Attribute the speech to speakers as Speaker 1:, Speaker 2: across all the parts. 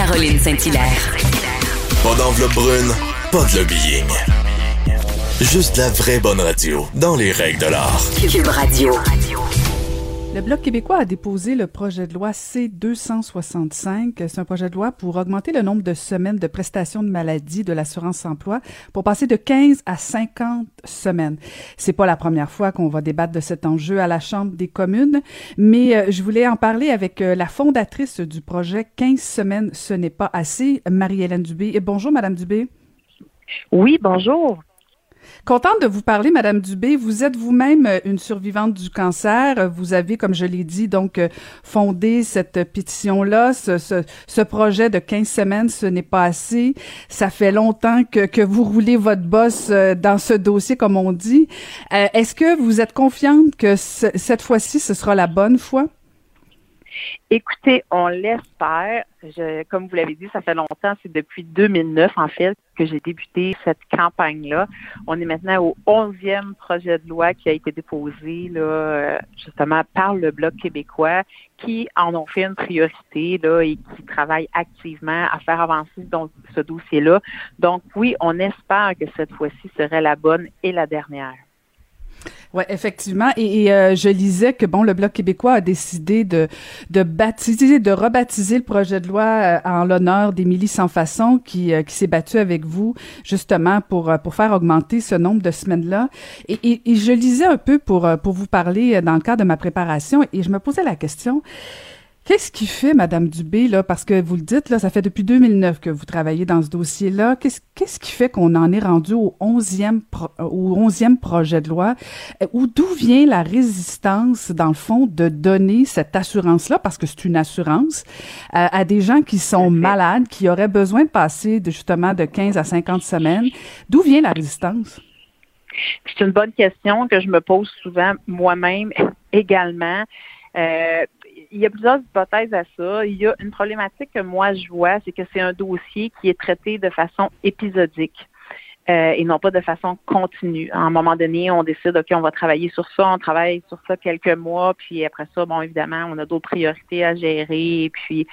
Speaker 1: Caroline Saint-Hilaire.
Speaker 2: Pas d'enveloppe brune, pas de lobbying. Juste la vraie bonne radio, dans les règles de l'art.
Speaker 1: Cube Radio.
Speaker 3: Le Bloc québécois a déposé le projet de loi C-265. C'est un projet de loi pour augmenter le nombre de semaines de prestations de maladie de l'assurance-emploi pour passer de 15 à 50 semaines. C'est pas la première fois qu'on va débattre de cet enjeu à la Chambre des communes, mais euh, je voulais en parler avec euh, la fondatrice du projet 15 semaines, ce n'est pas assez, Marie-Hélène Dubé. Et bonjour, Madame Dubé.
Speaker 4: Oui, bonjour.
Speaker 3: Contente de vous parler, Madame Dubé. Vous êtes vous-même euh, une survivante du cancer. Vous avez, comme je l'ai dit, donc euh, fondé cette pétition-là, ce, projet de 15 semaines, ce n'est pas assez. Ça fait longtemps que, que vous roulez votre bosse euh, dans ce dossier, comme on dit. Est-ce que vous êtes confiante que cette fois-ci, ce sera la bonne fois?
Speaker 4: Écoutez, on l'espère. comme vous l'avez dit, ça fait longtemps, c'est depuis 2009 en fait que j'ai débuté cette campagne-là. On est maintenant au 11e projet de loi qui a été déposé là, justement par le Bloc québécois qui en ont fait une priorité là, et qui travaille activement à faire avancer ce dossier-là. Donc oui, on espère que cette fois-ci serait la bonne et la dernière.
Speaker 3: Oui, effectivement. Et, euh, je lisais que bon, le Bloc québécois a décidé de, de baptiser, de rebaptiser le projet de loi euh, en l'honneur d'Émilie Sans Façon qui, euh, qui s'est battue avec vous justement pour, pour faire augmenter ce nombre de semaines-là. Et, et, et, je lisais un peu pour, pour vous parler dans le cadre de ma préparation et je me posais la question. Qu'est-ce qui fait, Madame Dubé, là, parce que vous le dites, là, ça fait depuis 2009 que vous travaillez dans ce dossier-là. Qu'est-ce, qu'est-ce qui fait qu'on en est rendu au 11e, au 11e projet de loi? Euh, ou d'où vient la résistance, dans le fond, de donner cette assurance-là, parce que c'est une assurance, euh, à des gens qui sont malades, qui auraient besoin de passer de, justement de 15 à 50 semaines? D'où vient la résistance?
Speaker 4: C'est une bonne question que je me pose souvent moi-même également. Euh, il y a plusieurs hypothèses à ça. Il y a une problématique que moi je vois, c'est que c'est un dossier qui est traité de façon épisodique. Euh, et non pas de façon continue. À un moment donné, on décide, OK, on va travailler sur ça, on travaille sur ça quelques mois, puis après ça, bon, évidemment, on a d'autres priorités à gérer, puis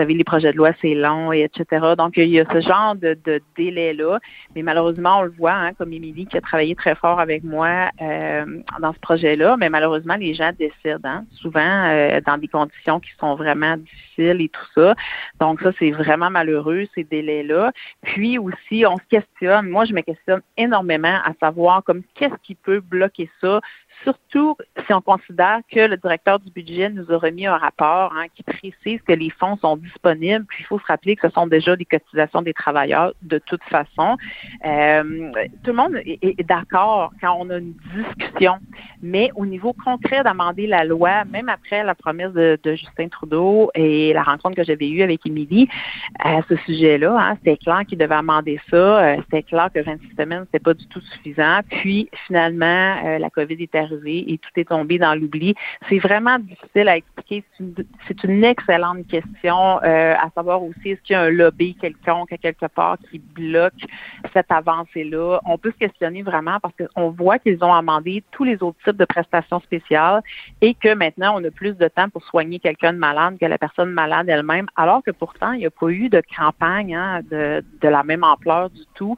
Speaker 4: savez, les projets de loi, c'est long, et etc. Donc, il y a ce genre de, de délai-là. Mais malheureusement, on le voit, hein, comme Émilie qui a travaillé très fort avec moi euh, dans ce projet-là, mais malheureusement, les gens décident, hein, souvent euh, dans des conditions qui sont vraiment difficiles et tout ça. Donc, ça, c'est vraiment malheureux, ces délais-là. Puis aussi, on se questionne, moi, je me questionne énormément à savoir comme qu'est-ce qui peut bloquer ça surtout si on considère que le directeur du budget nous a remis un rapport hein, qui précise que les fonds sont disponibles. Puis il faut se rappeler que ce sont déjà des cotisations des travailleurs de toute façon. Euh, tout le monde est, d'accord quand on a une discussion, mais au niveau concret d'amender la loi, même après la promesse de, Justin Trudeau et la rencontre que j'avais eue avec Émilie à ce sujet-là, hein, c'était clair qu'il devait amender ça. Euh, c'était clair que 26 semaines, c'était pas du tout suffisant. Puis finalement, euh, la COVID et tout est tombé dans l'oubli. C'est vraiment difficile à expliquer. C'est une, excellente question euh, à savoir aussi est-ce qu'il y a un lobby quelconque à quelque part qui bloque cette avancée-là? On peut se questionner vraiment parce qu'on voit qu'ils ont amendé tous les autres types de prestations spéciales et que maintenant on a plus de temps pour soigner quelqu'un de malade que la personne malade elle-même, alors que pourtant il n'y a pas eu de campagne hein, de, la même ampleur du tout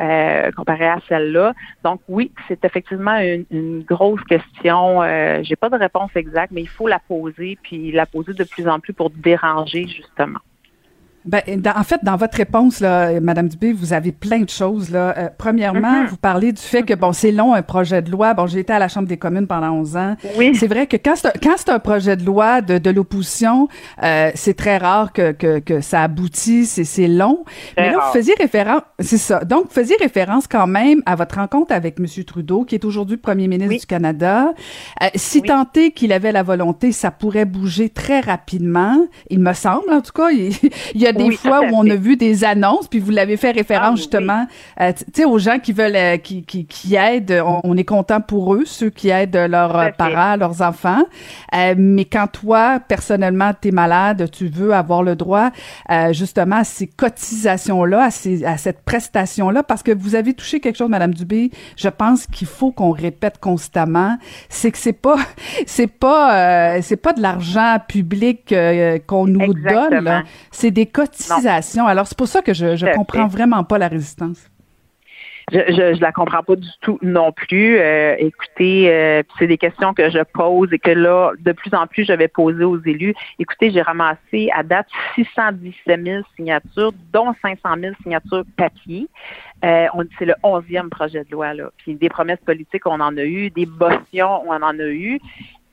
Speaker 4: euh, comparé à celle-là. Donc oui, c'est effectivement une, une grosse question. Euh, j'ai pas de réponse exacte, mais il faut la poser, puis la poser de plus en plus pour déranger, justement.
Speaker 3: Ben, en fait, dans votre réponse, là, Madame Dubé, vous avez plein de choses. Là. Euh, premièrement, mm-hmm. vous parlez du fait que bon, c'est long un projet de loi. Bon, j'ai été à la Chambre des communes pendant 11 ans.
Speaker 4: Oui.
Speaker 3: C'est vrai que quand c'est, quand c'est un projet de loi de, de l'opposition, euh, c'est très rare que, que, que ça aboutit. C'est, c'est long. Mais là, vous faisiez référence, c'est ça. Donc, vous faisiez référence quand même à votre rencontre avec Monsieur Trudeau, qui est aujourd'hui Premier ministre du Canada. Euh, si tant est qu'il avait la volonté, ça pourrait bouger très rapidement. Il me semble, en tout cas. Il, il y a des fois où on a vu des annonces, puis vous l'avez fait référence ah, justement, euh, tu sais, aux gens qui veulent, euh, qui, qui, qui aident. On, est content pour eux, ceux qui aident leurs euh, parents, leurs enfants. mais quand toi, personnellement, tu es malade, tu veux avoir le droit justement à ces cotisations-là, à, ces, à cette prestation-là, parce que vous avez touché quelque chose, Madame Dubé. Je pense qu'il faut qu'on répète constamment, c'est que c'est pas, c'est pas, c'est pas de l'argent public qu'on nous donne. C'est des cotisations. Alors, c'est pour ça que je, je comprends vraiment pas la résistance.
Speaker 4: Je, je, la comprends pas du tout non plus. Euh, écoutez, euh, c'est des questions que je pose et que là, de plus en plus, je vais poser aux élus. Écoutez, j'ai ramassé à date 617 000 signatures, dont 500 000 signatures papier. Euh, c'est le onzième projet de loi. Là. Puis des promesses politiques, on en a eu, des motions, on en a eu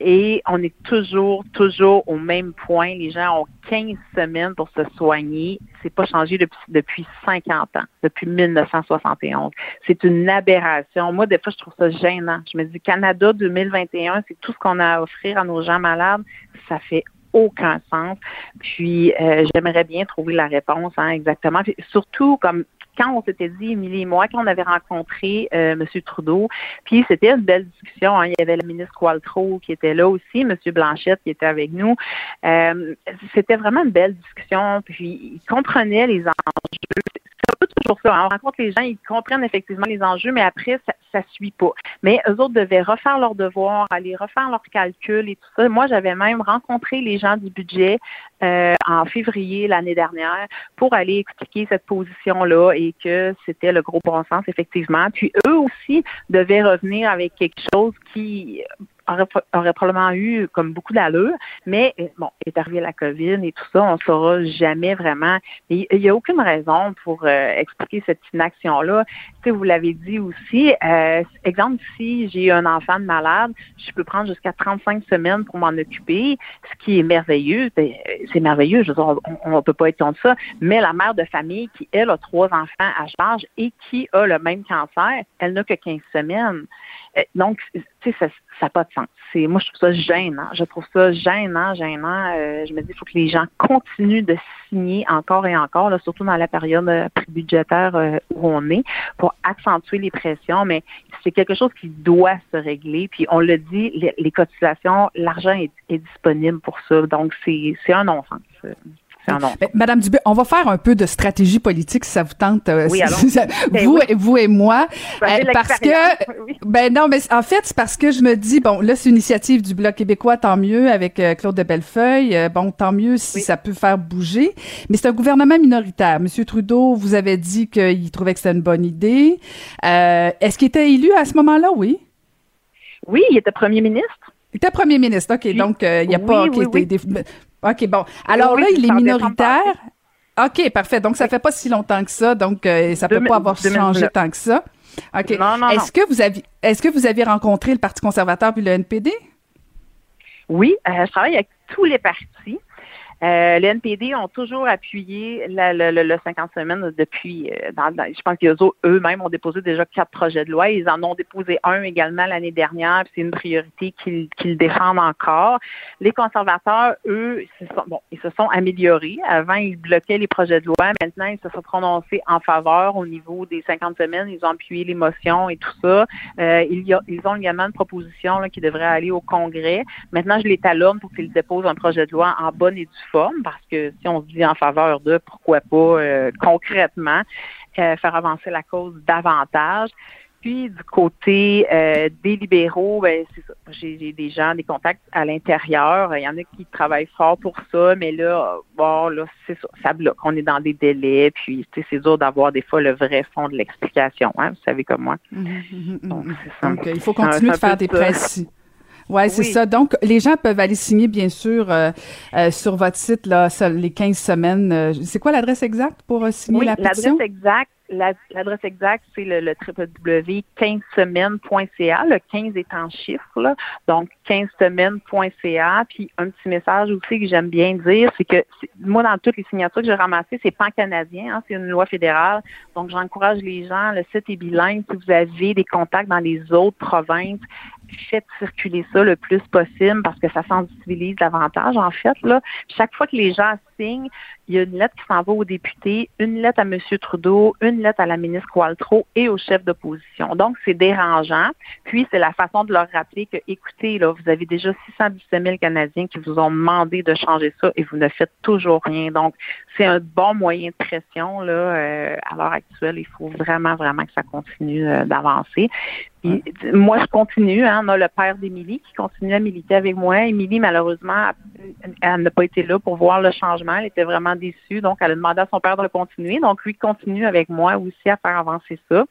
Speaker 4: et on est toujours, toujours au même point. Les gens ont 15 semaines pour se soigner. C'est pas changé depuis, depuis 50 ans, depuis 1971. C'est une aberration. Moi, des fois, je trouve ça gênant. Je me dis, Canada 2021, c'est tout ce qu'on a à offrir à nos gens malades. Ça fait aucun sens. Puis euh, j'aimerais bien trouver la réponse, hein, exactement. surtout comme quand on s'était dit, Émilie et moi, quand on avait rencontré euh, M. Trudeau, puis c'était une belle discussion. Hein. il y avait le ministre Qualtrough qui était là aussi, M. Blanchette qui était avec nous. Euh, c'était vraiment une belle discussion. Puis il comprenait les enjeux Hein. On rencontre les gens, ils comprennent effectivement les enjeux, mais après, ça ne suit pas. Mais eux autres devaient refaire leurs devoirs, aller refaire leurs calculs et tout ça. Moi, j'avais même rencontré les gens du budget euh, en février l'année dernière pour aller expliquer cette position-là et que c'était le gros bon sens, effectivement. Puis eux aussi devaient revenir avec quelque chose qui aurait, probablement eu comme beaucoup d'allure, mais euh, bon, est arrivé la COVID et tout ça, on ne saura jamais vraiment. Il n'y a aucune raison pour euh, expliquer cette inaction-là. Vous l'avez dit aussi, euh, exemple, si j'ai un enfant de malade, je peux prendre jusqu'à 35 semaines pour m'en occuper, ce qui est merveilleux. Ben, c'est merveilleux, je veux dire, on ne peut pas être contre ça, mais la mère de famille qui, elle, a trois enfants à charge et qui a le même cancer, elle n'a que 15 semaines. Donc, tu sais, ça n'a pas de sens. Moi, je trouve ça gênant. Je trouve ça gênant, gênant. Euh, je me dis, il faut que les gens continuent de signer encore et encore, là, surtout dans la période euh, budgétaire euh, où on est, pour accentuer les pressions. Mais c'est quelque chose qui doit se régler. Puis on le dit, les, cotisations, l'argent est, est, disponible pour ça. Donc, c'est, c'est un non-sens.
Speaker 3: Madame Dubé, on va faire un peu de stratégie politique si ça vous tente.
Speaker 4: Euh, oui,
Speaker 3: ben vous, vous et moi, euh, parce que ben non, mais en fait c'est parce que je me dis bon là c'est une initiative du bloc québécois, tant mieux avec euh, Claude de Bellefeuille, bon tant mieux si ça peut faire bouger, mais c'est un gouvernement minoritaire. Monsieur Trudeau, vous avez dit qu'il trouvait que c'était une bonne idée. Est-ce qu'il était élu à ce moment-là, oui?
Speaker 4: Oui, il était premier ministre.
Speaker 3: Il était premier ministre, OK. Donc, il n'y a pas... OK, bon. Alors là, il est minoritaire. OK, parfait. Donc, ça fait pas si longtemps que ça. Donc, euh, ça peut pas avoir changé tant que ça. OK. Est-ce que vous avez est-ce que vous avez rencontré le Parti conservateur puis le NPD?
Speaker 4: Oui, euh, je travaille avec tous les partis. Euh, les NPD ont toujours appuyé le, 50 semaines depuis, euh, je pense qu'eux-mêmes ont déposé déjà quatre projets de loi. Ils en ont déposé un également l'année dernière, c'est une priorité qu'ils défendent encore. Les conservateurs, eux, bon, ils se sont améliorés. Avant, ils bloquaient les projets de loi. Maintenant, ils se sont prononcés en faveur au niveau des 50 semaines. Ils ont appuyé les motions et tout ça. Euh, ils ont également une proposition là, qui devrait aller au Congrès. Maintenant, je les talonne pour qu'ils déposent un projet de loi en bonne et due parce que si on se dit en faveur de, pourquoi pas euh, concrètement euh, faire avancer la cause davantage. Puis du côté euh, des libéraux, ben, c'est ça. J'ai des gens, des contacts à l'intérieur. Il y en a qui travaillent fort pour ça, mais là, bon, là, c'est ça, ça bloque. On est dans des délais, puis c'est dur d'avoir des fois le vrai fond de l'explication, hein, vous savez comme moi.
Speaker 3: Mmh, mmh, mmh, Donc, il faut continuer de faire des pressions Ouais, c'est ça. Donc, les gens peuvent aller signer, bien sûr, euh, euh, sur votre site, là, les 15 semaines. Euh, c'est quoi l'adresse exacte pour signer la pétition?
Speaker 4: l'adresse exacte, l'adresse exacte, c'est le, le www.15semaines.ca. Le 15 est en chiffre, donc 15semaines.ca. Puis un petit message aussi que j'aime bien dire, c'est que moi, dans toutes les signatures que j'ai ramassées, c'est pan-canadien, hein, c'est une loi fédérale. Donc, j'encourage les gens, le site est bilingue. Si vous avez des contacts dans les autres provinces, faites circuler ça le plus possible parce que ça sensibilise davantage, en fait. Là. Chaque fois que les gens il y a une lettre qui s'en va aux députés, une lettre à M. Trudeau, une lettre à la ministre Qualtro et au chef d'opposition. Donc, c'est dérangeant. Puis, c'est la façon de leur rappeler que, écoutez, là, vous avez déjà 617 000 Canadiens qui vous ont demandé de changer ça et vous ne faites toujours rien. Donc, c'est un bon moyen de pression, là, euh, à l'heure actuelle. Il faut vraiment, vraiment que ça continue euh, d'avancer moi, je continue. Hein, on a le père d'Émilie qui continue à militer avec moi. Émilie, malheureusement, elle n'a pas été là pour voir le changement. Elle était vraiment déçue. Donc, elle a demandé à son père de le continuer. Donc, lui continue avec moi aussi à faire avancer ça.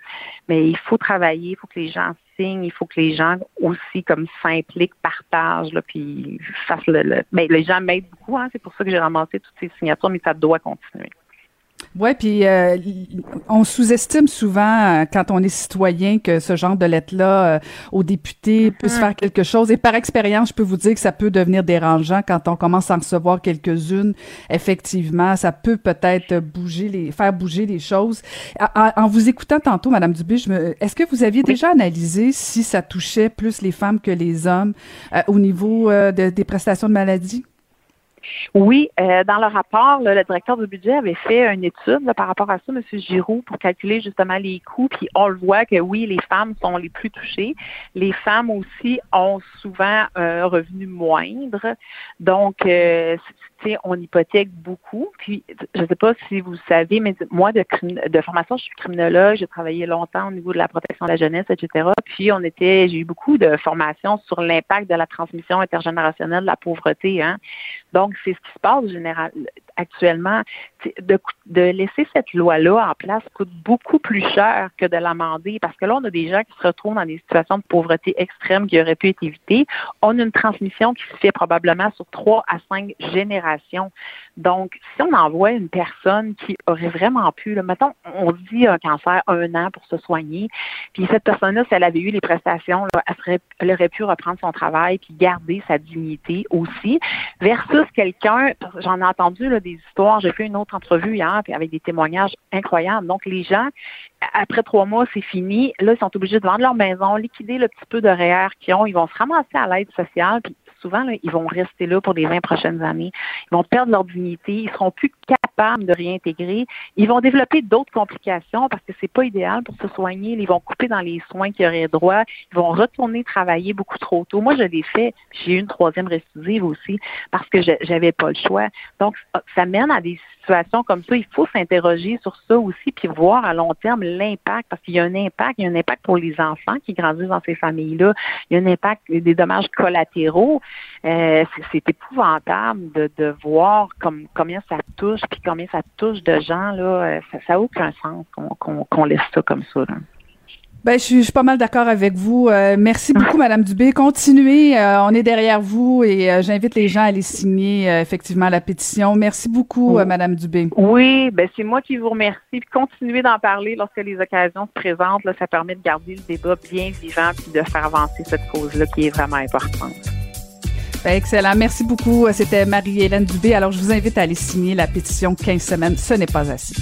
Speaker 4: Mais il faut travailler. Il faut que les gens signent. Il faut que les gens aussi comme s'impliquent, partagent, puis fassent le. le... Ben, les gens m'aident beaucoup. Hein, c'est pour ça que j'ai ramassé toutes ces signatures, mais ça doit continuer.
Speaker 3: Ouais, puis euh, on sous-estime souvent euh, quand on est citoyen que ce genre de lettre-là euh, aux députés peut se mm-hmm. faire quelque chose. Et par expérience, je peux vous dire que ça peut devenir dérangeant quand on commence à en recevoir quelques-unes. Effectivement, ça peut peut-être bouger les, faire bouger les choses. En, vous écoutant tantôt, Madame Dubé, est-ce que vous aviez déjà analysé si ça touchait plus les femmes que les hommes au niveau des prestations de maladie?
Speaker 4: Oui, euh, dans le rapport, le directeur du budget avait fait une étude par rapport à ça, M. Giroux, pour calculer justement les coûts. Puis on le voit que oui, les femmes sont les plus touchées. Les femmes aussi ont souvent un revenu moindre. Donc, euh, on hypothèque beaucoup. Puis, je ne sais pas si vous savez, mais moi, de, de formation, je suis criminologue, j'ai travaillé longtemps au niveau de la protection de la jeunesse, etc. Puis, on était, j'ai eu beaucoup de formations sur l'impact de la transmission intergénérationnelle de la pauvreté. Hein. Donc, c'est ce qui se passe général, actuellement. De, laisser cette loi-là en place coûte beaucoup plus cher que de l'amender parce que là, on a des gens qui se retrouvent dans des situations de pauvreté extrême qui auraient pu être évitées. On a une transmission qui se fait probablement sur trois à cinq générations. Donc, si on envoie une personne qui aurait vraiment pu, mettons, on dit un cancer un an pour se soigner, puis cette personne-là, si elle avait eu les prestations, elle, elle aurait pu reprendre son travail puis garder sa dignité aussi, versus quelqu'un, j'en ai entendu là, des histoires, j'ai fait une autre entrevue hier puis avec des témoignages incroyables. Donc, les gens, après trois mois, c'est fini. Là, ils sont obligés de vendre leur maison, liquider le petit peu de REER qu'ils ont. Ils vont se ramasser à l'aide sociale. Puis souvent, ils vont rester là pour les 20 prochaines années. Ils vont perdre leur dignité. Ils seront plus capables de réintégrer. Ils vont développer d'autres complications parce que c'est pas idéal pour se soigner. Ils vont couper dans les soins qu'ils auraient droit. Ils vont retourner travailler beaucoup trop tôt. Moi, je l'ai fait. J'ai eu une troisième récidive aussi parce que j'avais pas le choix. Donc, ça mène à des comme ça. Il faut s'interroger sur ça aussi puis voir à long terme l'impact parce qu'il y a un impact. Il y a un impact pour les enfants qui grandissent dans ces familles-là. Il y a un impact des dommages collatéraux. Euh, c'est épouvantable de, de voir comme, combien ça touche, puis combien ça touche de gens. Là, euh, ça n'a aucun sens qu'on laisse ça comme ça.
Speaker 3: Ben, je suis, pas mal d'accord avec vous. Euh, merci beaucoup, Madame Dubé. Continuez, on est derrière vous et j'invite les gens à aller signer effectivement la pétition. Merci beaucoup, Madame Dubé.
Speaker 4: Oui, ben c'est moi qui vous remercie. Puis continuez d'en parler lorsque les occasions se présentent. Là, ça permet de garder le débat bien vivant puis de faire avancer cette cause-là qui est vraiment importante.
Speaker 3: Ben, excellent. Merci beaucoup. C'était Marie-Hélène Dubé. Alors, je vous invite à aller signer la pétition 15 semaines. Ce n'est pas assez.